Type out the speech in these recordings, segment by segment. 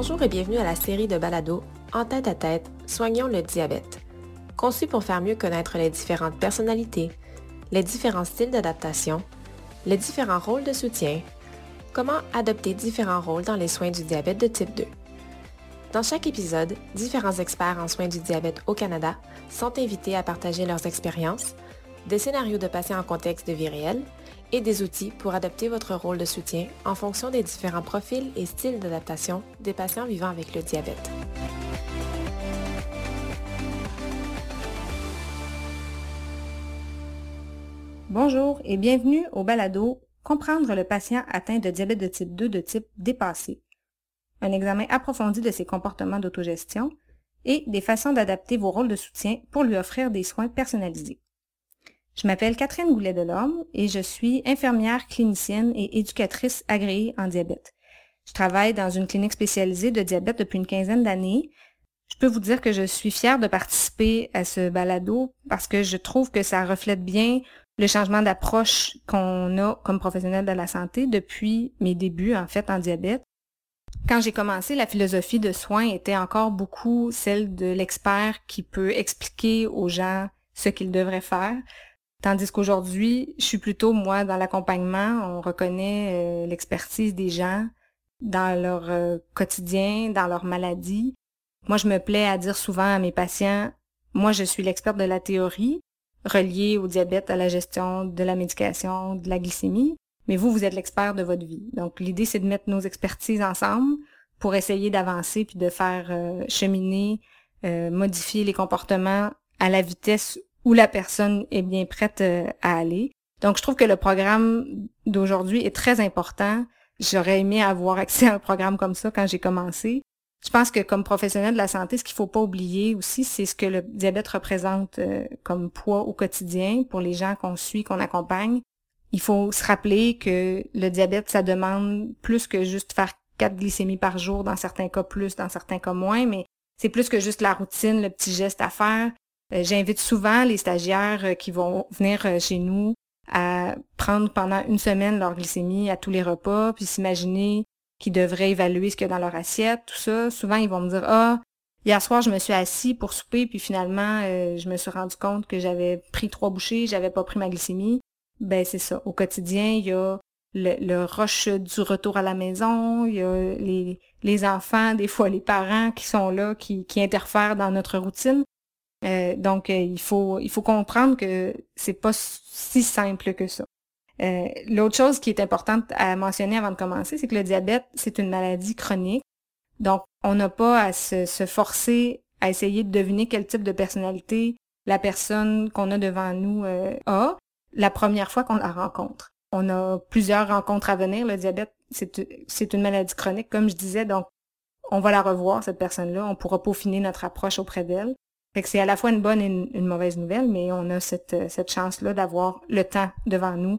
Bonjour et bienvenue à la série de balados En tête à tête, soignons le diabète. Conçu pour faire mieux connaître les différentes personnalités, les différents styles d'adaptation, les différents rôles de soutien, comment adopter différents rôles dans les soins du diabète de type 2. Dans chaque épisode, différents experts en soins du diabète au Canada sont invités à partager leurs expériences, des scénarios de patients en contexte de vie réelle et des outils pour adapter votre rôle de soutien en fonction des différents profils et styles d'adaptation des patients vivant avec le diabète. Bonjour et bienvenue au balado Comprendre le patient atteint de diabète de type 2 de type dépassé. Un examen approfondi de ses comportements d'autogestion et des façons d'adapter vos rôles de soutien pour lui offrir des soins personnalisés. Je m'appelle Catherine Goulet-Delorme et je suis infirmière clinicienne et éducatrice agréée en diabète. Je travaille dans une clinique spécialisée de diabète depuis une quinzaine d'années. Je peux vous dire que je suis fière de participer à ce balado parce que je trouve que ça reflète bien le changement d'approche qu'on a comme professionnel de la santé depuis mes débuts en fait en diabète. Quand j'ai commencé, la philosophie de soins était encore beaucoup celle de l'expert qui peut expliquer aux gens ce qu'ils devraient faire. Tandis qu'aujourd'hui, je suis plutôt, moi, dans l'accompagnement. On reconnaît euh, l'expertise des gens dans leur euh, quotidien, dans leur maladie. Moi, je me plais à dire souvent à mes patients, moi, je suis l'experte de la théorie reliée au diabète, à la gestion de la médication, de la glycémie, mais vous, vous êtes l'expert de votre vie. Donc, l'idée, c'est de mettre nos expertises ensemble pour essayer d'avancer puis de faire euh, cheminer, modifier les comportements à la vitesse où la personne est bien prête euh, à aller. Donc, je trouve que le programme d'aujourd'hui est très important. J'aurais aimé avoir accès à un programme comme ça quand j'ai commencé. Je pense que comme professionnel de la santé, ce qu'il faut pas oublier aussi, c'est ce que le diabète représente euh, comme poids au quotidien pour les gens qu'on suit, qu'on accompagne. Il faut se rappeler que le diabète, ça demande plus que juste faire quatre glycémies par jour, dans certains cas plus, dans certains cas moins, mais c'est plus que juste la routine, le petit geste à faire. Euh, j'invite souvent les stagiaires euh, qui vont venir euh, chez nous à prendre pendant une semaine leur glycémie à tous les repas, puis s'imaginer qu'ils devraient évaluer ce qu'il y a dans leur assiette, tout ça. Souvent, ils vont me dire, ah, hier soir, je me suis assis pour souper, puis finalement, je me suis rendu compte que j'avais pris trois bouchées, j'avais pas pris ma glycémie. Ben, c'est ça. Au quotidien, il y a le, le rush du retour à la maison, il y a les, enfants, des fois les parents qui sont là, qui interfèrent dans notre routine. Euh, donc, euh, il faut il faut comprendre que c'est pas si simple que ça. Euh, l'autre chose qui est importante à mentionner avant de commencer, c'est que le diabète, c'est une maladie chronique. Donc, on n'a pas à se, se, forcer à essayer de deviner quel type de personnalité la personne qu'on a devant nous a la première fois qu'on la rencontre. On a plusieurs rencontres à venir. Le diabète, c'est une maladie chronique, comme je disais. Donc, on va la revoir, cette personne-là. On pourra peaufiner notre approche auprès d'elle. C'est à la fois une bonne et une, mauvaise nouvelle, mais on a cette, euh, cette chance-là d'avoir le temps devant nous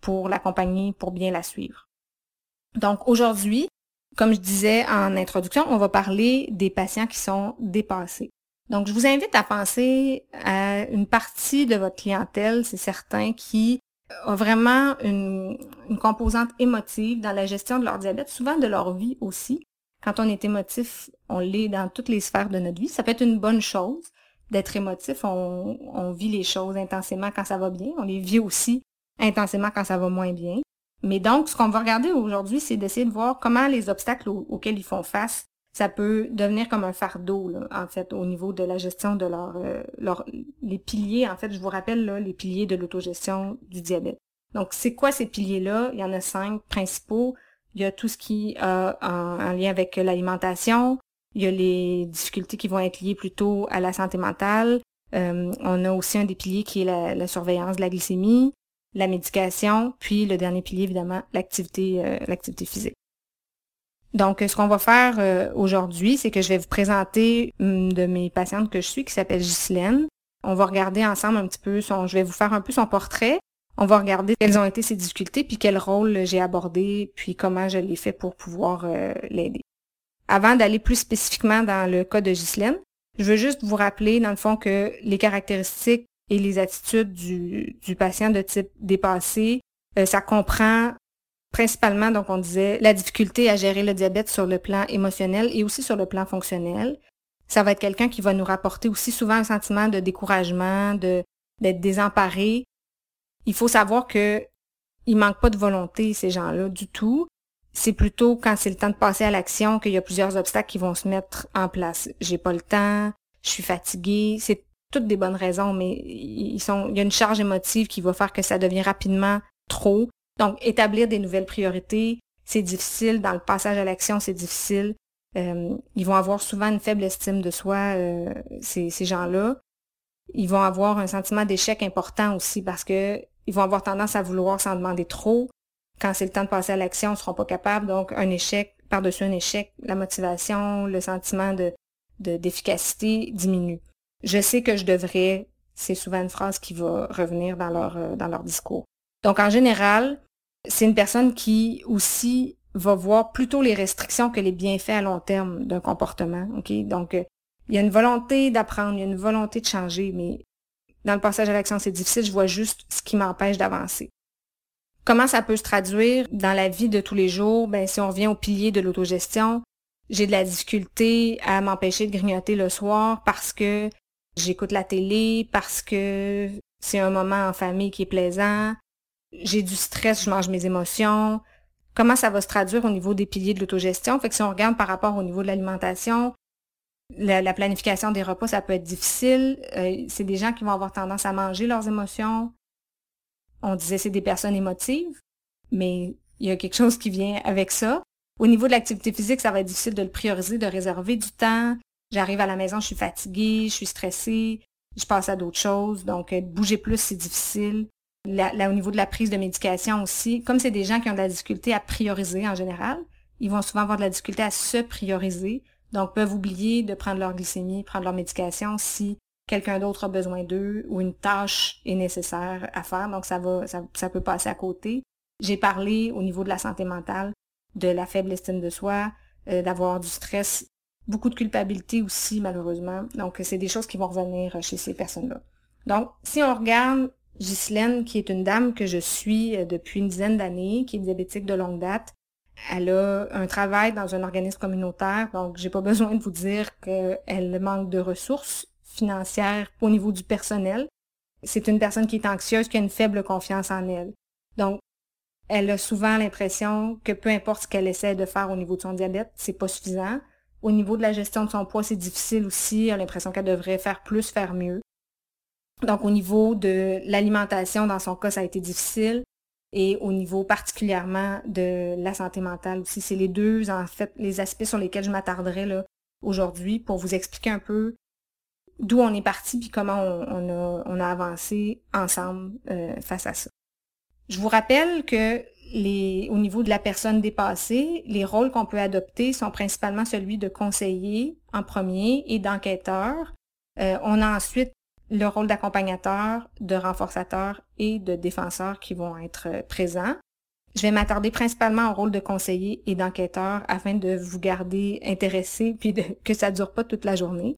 pour l'accompagner, pour bien la suivre. Donc aujourd'hui, comme je disais en introduction, on va parler des patients qui sont dépassés. Donc je vous invite à penser à une partie de votre clientèle, c'est certain, qui a vraiment une composante émotive dans la gestion de leur diabète, souvent de leur vie aussi. Quand on est émotif, on l'est dans toutes les sphères de notre vie. Ça peut être une bonne chose d'être émotif. On, vit les choses intensément quand ça va bien. On les vit aussi intensément quand ça va moins bien. Mais donc, ce qu'on va regarder aujourd'hui, c'est d'essayer de voir comment les obstacles auxquels ils font face, ça peut devenir comme un fardeau, en fait, au niveau de la gestion de leur, euh, les piliers. En fait, je vous rappelle là, les piliers de l'autogestion du diabète. Donc, c'est quoi ces piliers-là? Il y en a cinq principaux. Il y a tout ce qui a un, lien avec l'alimentation. Il y a les difficultés qui vont être liées plutôt à la santé mentale. Euh, on a aussi un des piliers qui est la, surveillance de la glycémie, la médication, puis le dernier pilier, évidemment, l'activité euh, l'activité physique. Donc, ce qu'on va faire euh, aujourd'hui, c'est que je vais vous présenter une de mes patientes que je suis, qui s'appelle Ghislaine. On va regarder ensemble un petit peu son, je vais vous faire un peu son portrait, on va regarder quelles ont été ses difficultés, puis quel rôle j'ai abordé, puis comment je l'ai fait pour pouvoir euh, l'aider. Avant d'aller plus spécifiquement dans le cas de Ghislaine, je veux juste vous rappeler, dans le fond, que les caractéristiques et les attitudes du, patient de type dépassé, euh, ça comprend principalement, donc on disait, la difficulté à gérer le diabète sur le plan émotionnel et aussi sur le plan fonctionnel. Ça va être quelqu'un qui va nous rapporter aussi souvent un sentiment de découragement, de d'être désemparé. Il faut savoir que il manque pas de volonté ces gens-là du tout. C'est plutôt quand c'est le temps de passer à l'action qu'il y a plusieurs obstacles qui vont se mettre en place. J'ai pas le temps, je suis fatiguée, c'est toutes des bonnes raisons, mais il y a une charge émotive qui va faire que ça devient rapidement trop. Donc, établir des nouvelles priorités, c'est difficile. Dans le passage à l'action, c'est difficile. Euh, ils vont avoir souvent une faible estime de soi, euh, ces gens-là. Ils vont avoir un sentiment d'échec important aussi parce que ils vont avoir tendance à vouloir s'en demander trop. Quand c'est le temps de passer à l'action, ils ne seront pas capables. Donc, un échec par-dessus un échec, la motivation, le sentiment de d'efficacité diminue. Je sais que je devrais, c'est souvent une phrase qui va revenir dans leur, euh, dans leur discours. Donc, en général, c'est une personne qui aussi va voir plutôt les restrictions que les bienfaits à long terme d'un comportement. OK? Donc, euh, il y a une volonté d'apprendre, il y a une volonté de changer, mais dans le passage à l'action, c'est difficile. Je vois juste ce qui m'empêche d'avancer. Comment ça peut se traduire dans la vie de tous les jours? Ben, si on revient au pilier de l'autogestion, j'ai de la difficulté à m'empêcher de grignoter le soir parce que j'écoute la télé, parce que c'est un moment en famille qui est plaisant. J'ai du stress, je mange mes émotions. Comment ça va se traduire au niveau des piliers de l'autogestion? Fait que si on regarde par rapport au niveau de l'alimentation, la, planification des repas, ça peut être difficile. Euh, c'est des gens qui vont avoir tendance à manger leurs émotions. On disait c'est des personnes émotives, mais il y a quelque chose qui vient avec ça. Au niveau de l'activité physique, ça va être difficile de le prioriser, de réserver du temps. J'arrive à la maison, je suis fatiguée, je suis stressée, je passe à d'autres choses. Donc, euh, bouger plus, c'est difficile. Là, au niveau de la prise de médication aussi, comme c'est des gens qui ont de la difficulté à prioriser en général, ils vont souvent avoir de la difficulté à se prioriser. Donc, peuvent oublier de prendre leur glycémie, prendre leur médication si quelqu'un d'autre a besoin d'eux ou une tâche est nécessaire à faire. Donc, ça va, ça, peut passer à côté. J'ai parlé au niveau de la santé mentale de la faible estime de soi, euh, d'avoir du stress, beaucoup de culpabilité aussi, malheureusement. Donc, c'est des choses qui vont revenir chez ces personnes-là. Donc, si on regarde Ghislaine, qui est une dame que je suis euh, depuis une dizaine d'années, qui est diabétique de longue date, elle a un travail dans un organisme communautaire, donc j'ai pas besoin de vous dire qu'elle manque de ressources financières au niveau du personnel. C'est une personne qui est anxieuse, qui a une faible confiance en elle. Donc, elle a souvent l'impression que peu importe ce qu'elle essaie de faire au niveau de son diabète, c'est pas suffisant. Au niveau de la gestion de son poids, c'est difficile aussi. Elle a l'impression qu'elle devrait faire plus, faire mieux. Donc, au niveau de l'alimentation, dans son cas, ça a été difficile. Et au niveau particulièrement de la santé mentale aussi, c'est les deux, en fait, les aspects sur lesquels je m'attarderai aujourd'hui pour vous expliquer un peu d'où on est parti puis comment on, a, on a avancé ensemble euh, face à ça. Je vous rappelle que les, au niveau de la personne dépassée, les rôles qu'on peut adopter sont principalement celui de conseiller en premier et d'enquêteur. Euh, on a ensuite le rôle d'accompagnateur, de renforçateur et de défenseur qui vont être euh, présents. Je vais m'attarder principalement au rôle de conseiller et d'enquêteur afin de vous garder intéressé puis que ça ne dure pas toute la journée.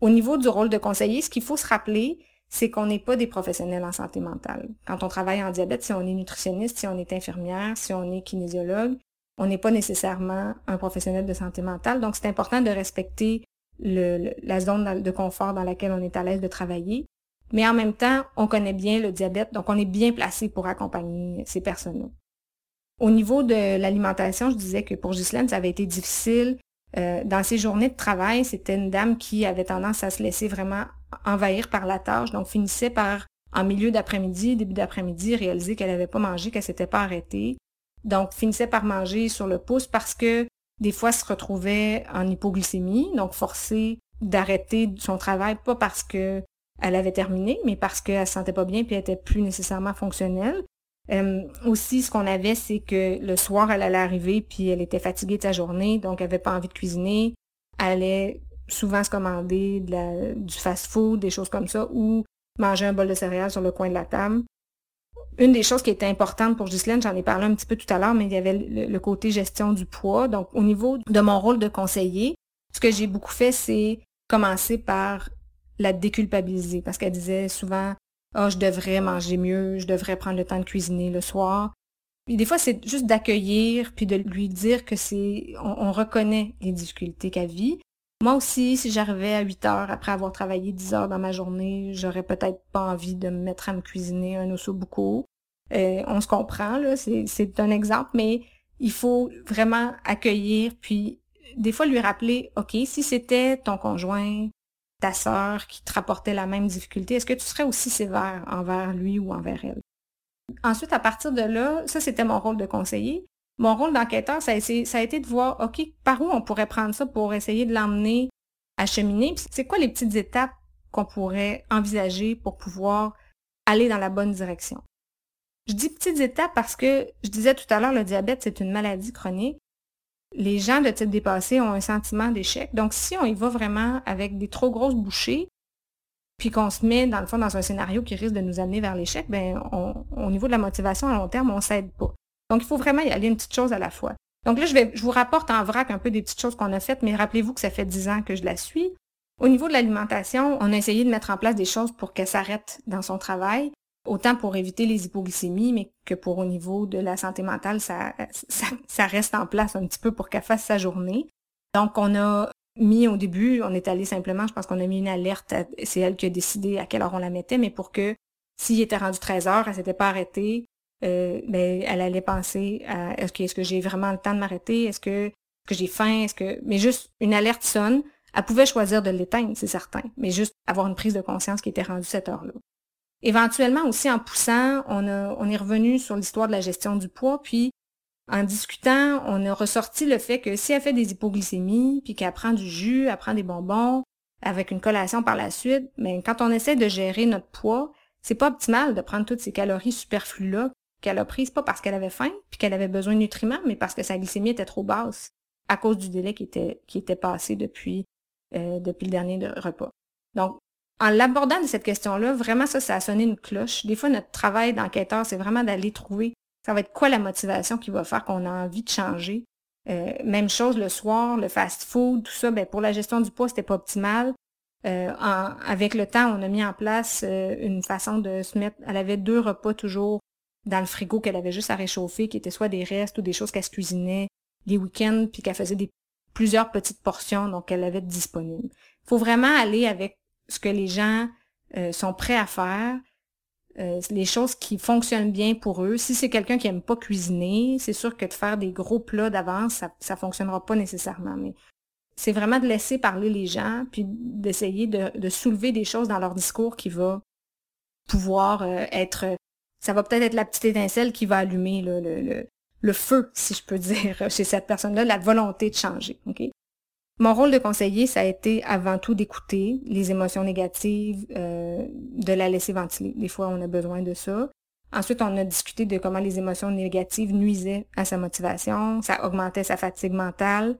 Au niveau du rôle de conseiller, ce qu'il faut se rappeler, c'est qu'on n'est pas des professionnels en santé mentale. Quand on travaille en diabète, si on est nutritionniste, si on est infirmière, si on est kinésiologue, on n'est pas nécessairement un professionnel de santé mentale. Donc, c'est important de respecter la zone de confort dans laquelle on est à l'aise de travailler. Mais en même temps, on connaît bien le diabète, donc on est bien placé pour accompagner ces personnes-là. Au niveau de l'alimentation, je disais que pour Ghislaine, ça avait été difficile. Euh, dans ses journées de travail, c'était une dame qui avait tendance à se laisser vraiment envahir par la tâche, donc finissait par, en milieu d'après-midi, début d'après-midi, réaliser qu'elle n'avait pas mangé, qu'elle s'était pas arrêtée. Donc, finissait par manger sur le pouce parce que des fois se retrouvait en hypoglycémie, donc forcée d'arrêter son travail, pas parce que elle avait terminé, mais parce qu'elle se sentait pas bien puis elle était plus nécessairement fonctionnelle. Euh, aussi, ce qu'on avait, c'est que le soir, elle allait arriver, puis elle était fatiguée de sa journée, donc elle avait pas envie de cuisiner. Elle allait souvent se commander du fast-food, des choses comme ça, ou manger un bol de céréales sur le coin de la table. Une des choses qui était importante pour Ghislaine, j'en ai parlé un petit peu tout à l'heure, mais il y avait le, côté gestion du poids. Donc, au niveau de mon rôle de conseiller, ce que j'ai beaucoup fait, c'est commencer par la déculpabiliser, parce qu'elle disait souvent, oh, je devrais manger mieux, je devrais prendre le temps de cuisiner le soir. des fois, c'est juste d'accueillir, puis de lui dire que c'est, on, reconnaît les difficultés qu'elle vit. Moi aussi, si j'arrivais à 8 heures après avoir travaillé 10 heures dans ma journée, j'aurais peut-être pas envie de me mettre à me cuisiner un osso bucco. Euh, on se comprend, là, c'est un exemple, mais il faut vraiment accueillir, puis des fois lui rappeler, OK, si c'était ton conjoint, ta sœur qui te rapportait la même difficulté, est-ce que tu serais aussi sévère envers lui ou envers elle? Ensuite, à partir de là, ça c'était mon rôle de conseiller. Mon rôle d'enquêteur, ça, a été de voir, OK, par où on pourrait prendre ça pour essayer de l'emmener à cheminer. C'est quoi les petites étapes qu'on pourrait envisager pour pouvoir aller dans la bonne direction? Je dis petites étapes parce que, je disais tout à l'heure, le diabète, c'est une maladie chronique. Les gens de type dépassé ont un sentiment d'échec. Donc, si on y va vraiment avec des trop grosses bouchées, puis qu'on se met, dans le fond, dans un scénario qui risque de nous amener vers l'échec, ben, au niveau de la motivation à long terme, on s'aide pas. Donc, il faut vraiment y aller une petite chose à la fois. Donc là, je, vais, vous rapporte en vrac un peu des petites choses qu'on a faites, mais rappelez-vous que ça fait dix ans que je la suis. Au niveau de l'alimentation, on a essayé de mettre en place des choses pour qu'elle s'arrête dans son travail, autant pour éviter les hypoglycémies, mais que pour au niveau de la santé mentale, ça, ça, ça reste en place un petit peu pour qu'elle fasse sa journée. Donc, on a mis au début, on est allé simplement, je pense qu'on a mis une alerte, c'est elle qui a décidé à quelle heure on la mettait, mais pour que s'il était rendu 13 heures, elle s'était pas arrêtée, euh, ben, elle allait penser à est-ce que, est-ce que j'ai vraiment le temps de m'arrêter, est-ce que, que j'ai faim, est-ce que, mais juste une alerte sonne, elle pouvait choisir de l'éteindre, c'est certain, mais juste avoir une prise de conscience qui était rendue cette heure-là. Éventuellement aussi en poussant, on, a, on est revenu sur l'histoire de la gestion du poids, puis en discutant, on a ressorti le fait que si elle fait des hypoglycémies, puis qu'elle prend du jus, elle prend des bonbons, avec une collation par la suite, mais ben, quand on essaie de gérer notre poids, c'est pas optimal de prendre toutes ces calories superflues-là qu'elle a prises, pas parce qu'elle avait faim, puis qu'elle avait besoin de nutriments, mais parce que sa glycémie était trop basse à cause du délai qui était, qui était passé depuis, euh, depuis le dernier repas. Donc, en l'abordant de cette question-là, vraiment ça, ça a sonné une cloche. Des fois, notre travail d'enquêteur, c'est vraiment d'aller trouver ça va être quoi la motivation qui va faire qu'on a envie de changer. Euh, même chose le soir, le fast-food, tout ça, ben pour la gestion du poids, c'était pas optimal. Euh, avec le temps, on a mis en place euh, une façon de se mettre. Elle avait deux repas toujours dans le frigo qu'elle avait juste à réchauffer, qui étaient soit des restes ou des choses qu'elle se cuisinait les week-ends, puis qu'elle faisait des plusieurs petites portions, donc elle avait disponible. Il faut vraiment aller avec ce que les gens sont prêts à faire, euh, les choses qui fonctionnent bien pour eux. Si c'est quelqu'un qui aime pas cuisiner, c'est sûr que de faire des gros plats d'avance, ça, ça fonctionnera pas nécessairement. Mais c'est vraiment de laisser parler les gens, puis d'essayer de, soulever des choses dans leur discours qui va pouvoir euh, être. Ça va peut-être être la petite étincelle qui va allumer le, le, feu, si je peux dire, chez cette personne-là, la volonté de changer. ok? Mon rôle de conseiller, ça a été avant tout d'écouter les émotions négatives, euh, de la laisser ventiler. Des fois, on a besoin de ça. Ensuite, on a discuté de comment les émotions négatives nuisaient à sa motivation, ça augmentait sa fatigue mentale.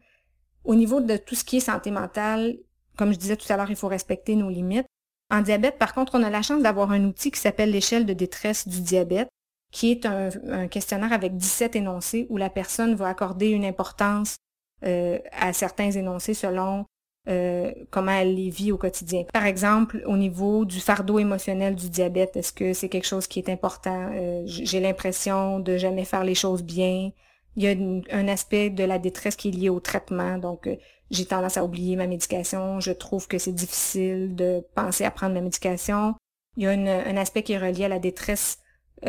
Au niveau de tout ce qui est santé mentale, comme je disais tout à l'heure, il faut respecter nos limites. En diabète, par contre, on a la chance d'avoir un outil qui s'appelle l'échelle de détresse du diabète, qui est un, un questionnaire avec 17 énoncés où la personne va accorder une importance euh, à certains énoncés selon euh, comment elle les vit au quotidien. Par exemple, au niveau du fardeau émotionnel du diabète, est-ce que c'est quelque chose qui est important? Euh, j'ai l'impression de jamais faire les choses bien. Il y a un aspect de la détresse qui est lié au traitement, donc j'ai tendance à oublier ma médication. Je trouve que c'est difficile de penser à prendre ma médication. Il y a un aspect qui est relié à la détresse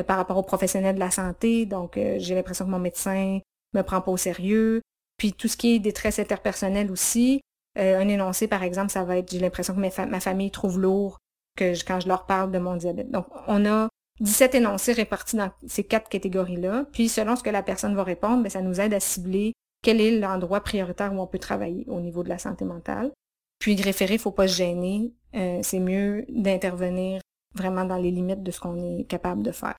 par rapport aux professionnels de la santé, donc j'ai l'impression que mon médecin me prend pas au sérieux. Puis tout ce qui est détresse interpersonnelle aussi, euh, un énoncé, par exemple, ça va être j'ai l'impression que ma, famille trouve lourd que quand je leur parle de mon diabète. Donc, on a 17 énoncés répartis dans ces quatre catégories-là. Puis, selon ce que la personne va répondre, bien, ça nous aide à cibler quel est l'endroit prioritaire où on peut travailler au niveau de la santé mentale. Puis, référer, faut pas se gêner. Euh, c'est mieux d'intervenir vraiment dans les limites de ce qu'on est capable de faire.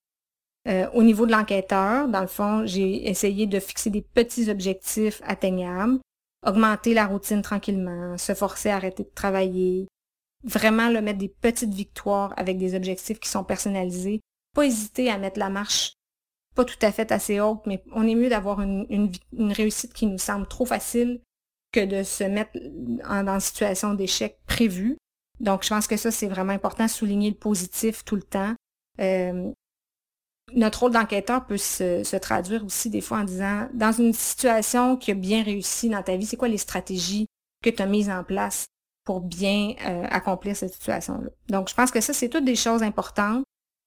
Euh, au niveau de l'enquêteur, dans le fond, j'ai essayé de fixer des petits objectifs atteignables, augmenter la routine tranquillement, se forcer à arrêter de travailler, vraiment le mettre des petites victoires avec des objectifs qui sont personnalisés, pas hésiter à mettre la marche pas tout à fait assez haute, mais on est mieux d'avoir une, une, réussite qui nous semble trop facile que de se mettre en, dans une situation d'échec prévu. Donc, je pense que ça, c'est vraiment important, souligner le positif tout le temps. Euh, notre rôle d'enquêteur peut se, traduire aussi des fois en disant, dans une situation qui a bien réussi dans ta vie, c'est quoi les stratégies que tu as mises en place pour bien euh, accomplir cette situation-là? Donc, je pense que ça, c'est toutes des choses importantes.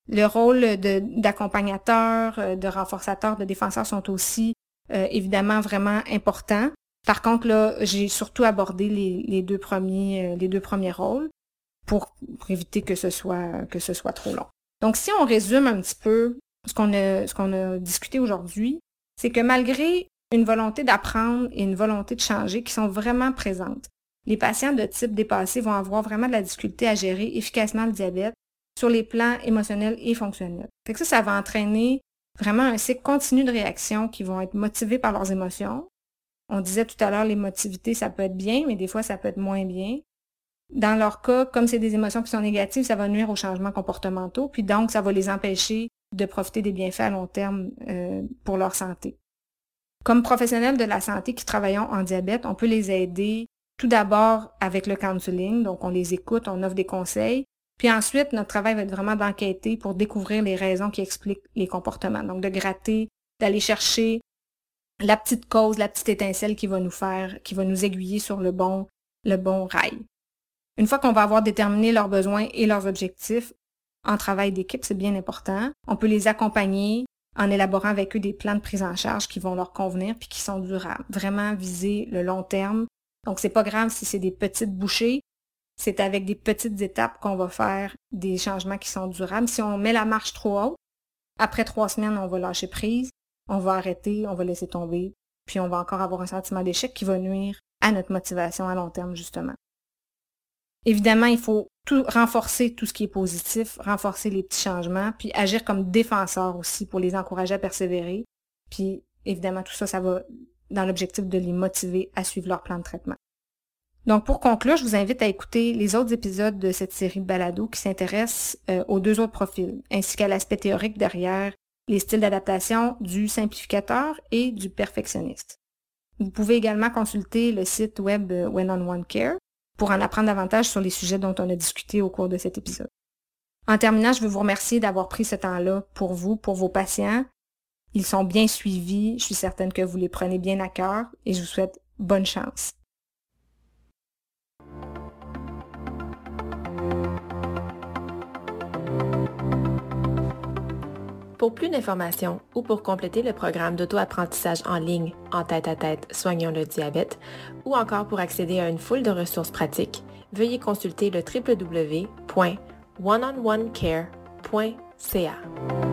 Le rôle d'accompagnateur, euh, de, renforçateur, de défenseur sont aussi euh, évidemment vraiment importants. Par contre, là, j'ai surtout abordé les, deux premiers, les deux premiers rôles pour, pour éviter que ce soit que ce soit trop long. Donc, si on résume un petit peu ce qu'on a, ce qu'on a discuté aujourd'hui, c'est que malgré une volonté d'apprendre et une volonté de changer qui sont vraiment présentes, les patients de type dépassé vont avoir vraiment de la difficulté à gérer efficacement le diabète sur les plans émotionnels et fonctionnels. Fait que ça, ça va entraîner vraiment un cycle continu de réactions qui vont être motivées par leurs émotions. On disait tout à l'heure, l'émotivité, ça peut être bien, mais des fois, ça peut être moins bien. Dans leur cas, comme c'est des émotions qui sont négatives, ça va nuire aux changements comportementaux, puis donc ça va les empêcher de profiter des bienfaits à long terme euh, pour leur santé. Comme professionnels de la santé qui travaillons en diabète, on peut les aider tout d'abord avec le counseling, donc on les écoute, on offre des conseils, puis ensuite notre travail va être vraiment d'enquêter pour découvrir les raisons qui expliquent les comportements, donc de gratter, d'aller chercher la petite cause, la petite étincelle qui va nous faire, qui va nous aiguiller sur le bon, le bon rail. Une fois qu'on va avoir déterminé leurs besoins et leurs objectifs, en travail d'équipe, c'est bien important. On peut les accompagner en élaborant avec eux des plans de prise en charge qui vont leur convenir puis qui sont durables. Vraiment viser le long terme. Donc, c'est pas grave si c'est des petites bouchées. C'est avec des petites étapes qu'on va faire des changements qui sont durables. Si on met la marche trop haute, après trois semaines, on va lâcher prise, on va arrêter, on va laisser tomber, puis on va encore avoir un sentiment d'échec qui va nuire à notre motivation à long terme, justement. Évidemment, il faut renforcer tout ce qui est positif, renforcer les petits changements, puis agir comme défenseur aussi pour les encourager à persévérer. Puis évidemment, tout ça, ça va dans l'objectif de les motiver à suivre leur plan de traitement. Donc, pour conclure, je vous invite à écouter les autres épisodes de cette série de balado qui s'intéressent euh, aux deux autres profils, ainsi qu'à l'aspect théorique derrière les styles d'adaptation du simplificateur et du perfectionniste. Vous pouvez également consulter le site web euh, When on One Care pour en apprendre davantage sur les sujets dont on a discuté au cours de cet épisode. En terminant, je veux vous remercier d'avoir pris ce temps-là pour vous, pour vos patients. Ils sont bien suivis, je suis certaine que vous les prenez bien à cœur et je vous souhaite bonne chance. Pour plus d'informations ou pour compléter le programme d'auto-apprentissage en ligne en tête à tête Soignons le diabète ou encore pour accéder à une foule de ressources pratiques, veuillez consulter le www.oneononecare.ca.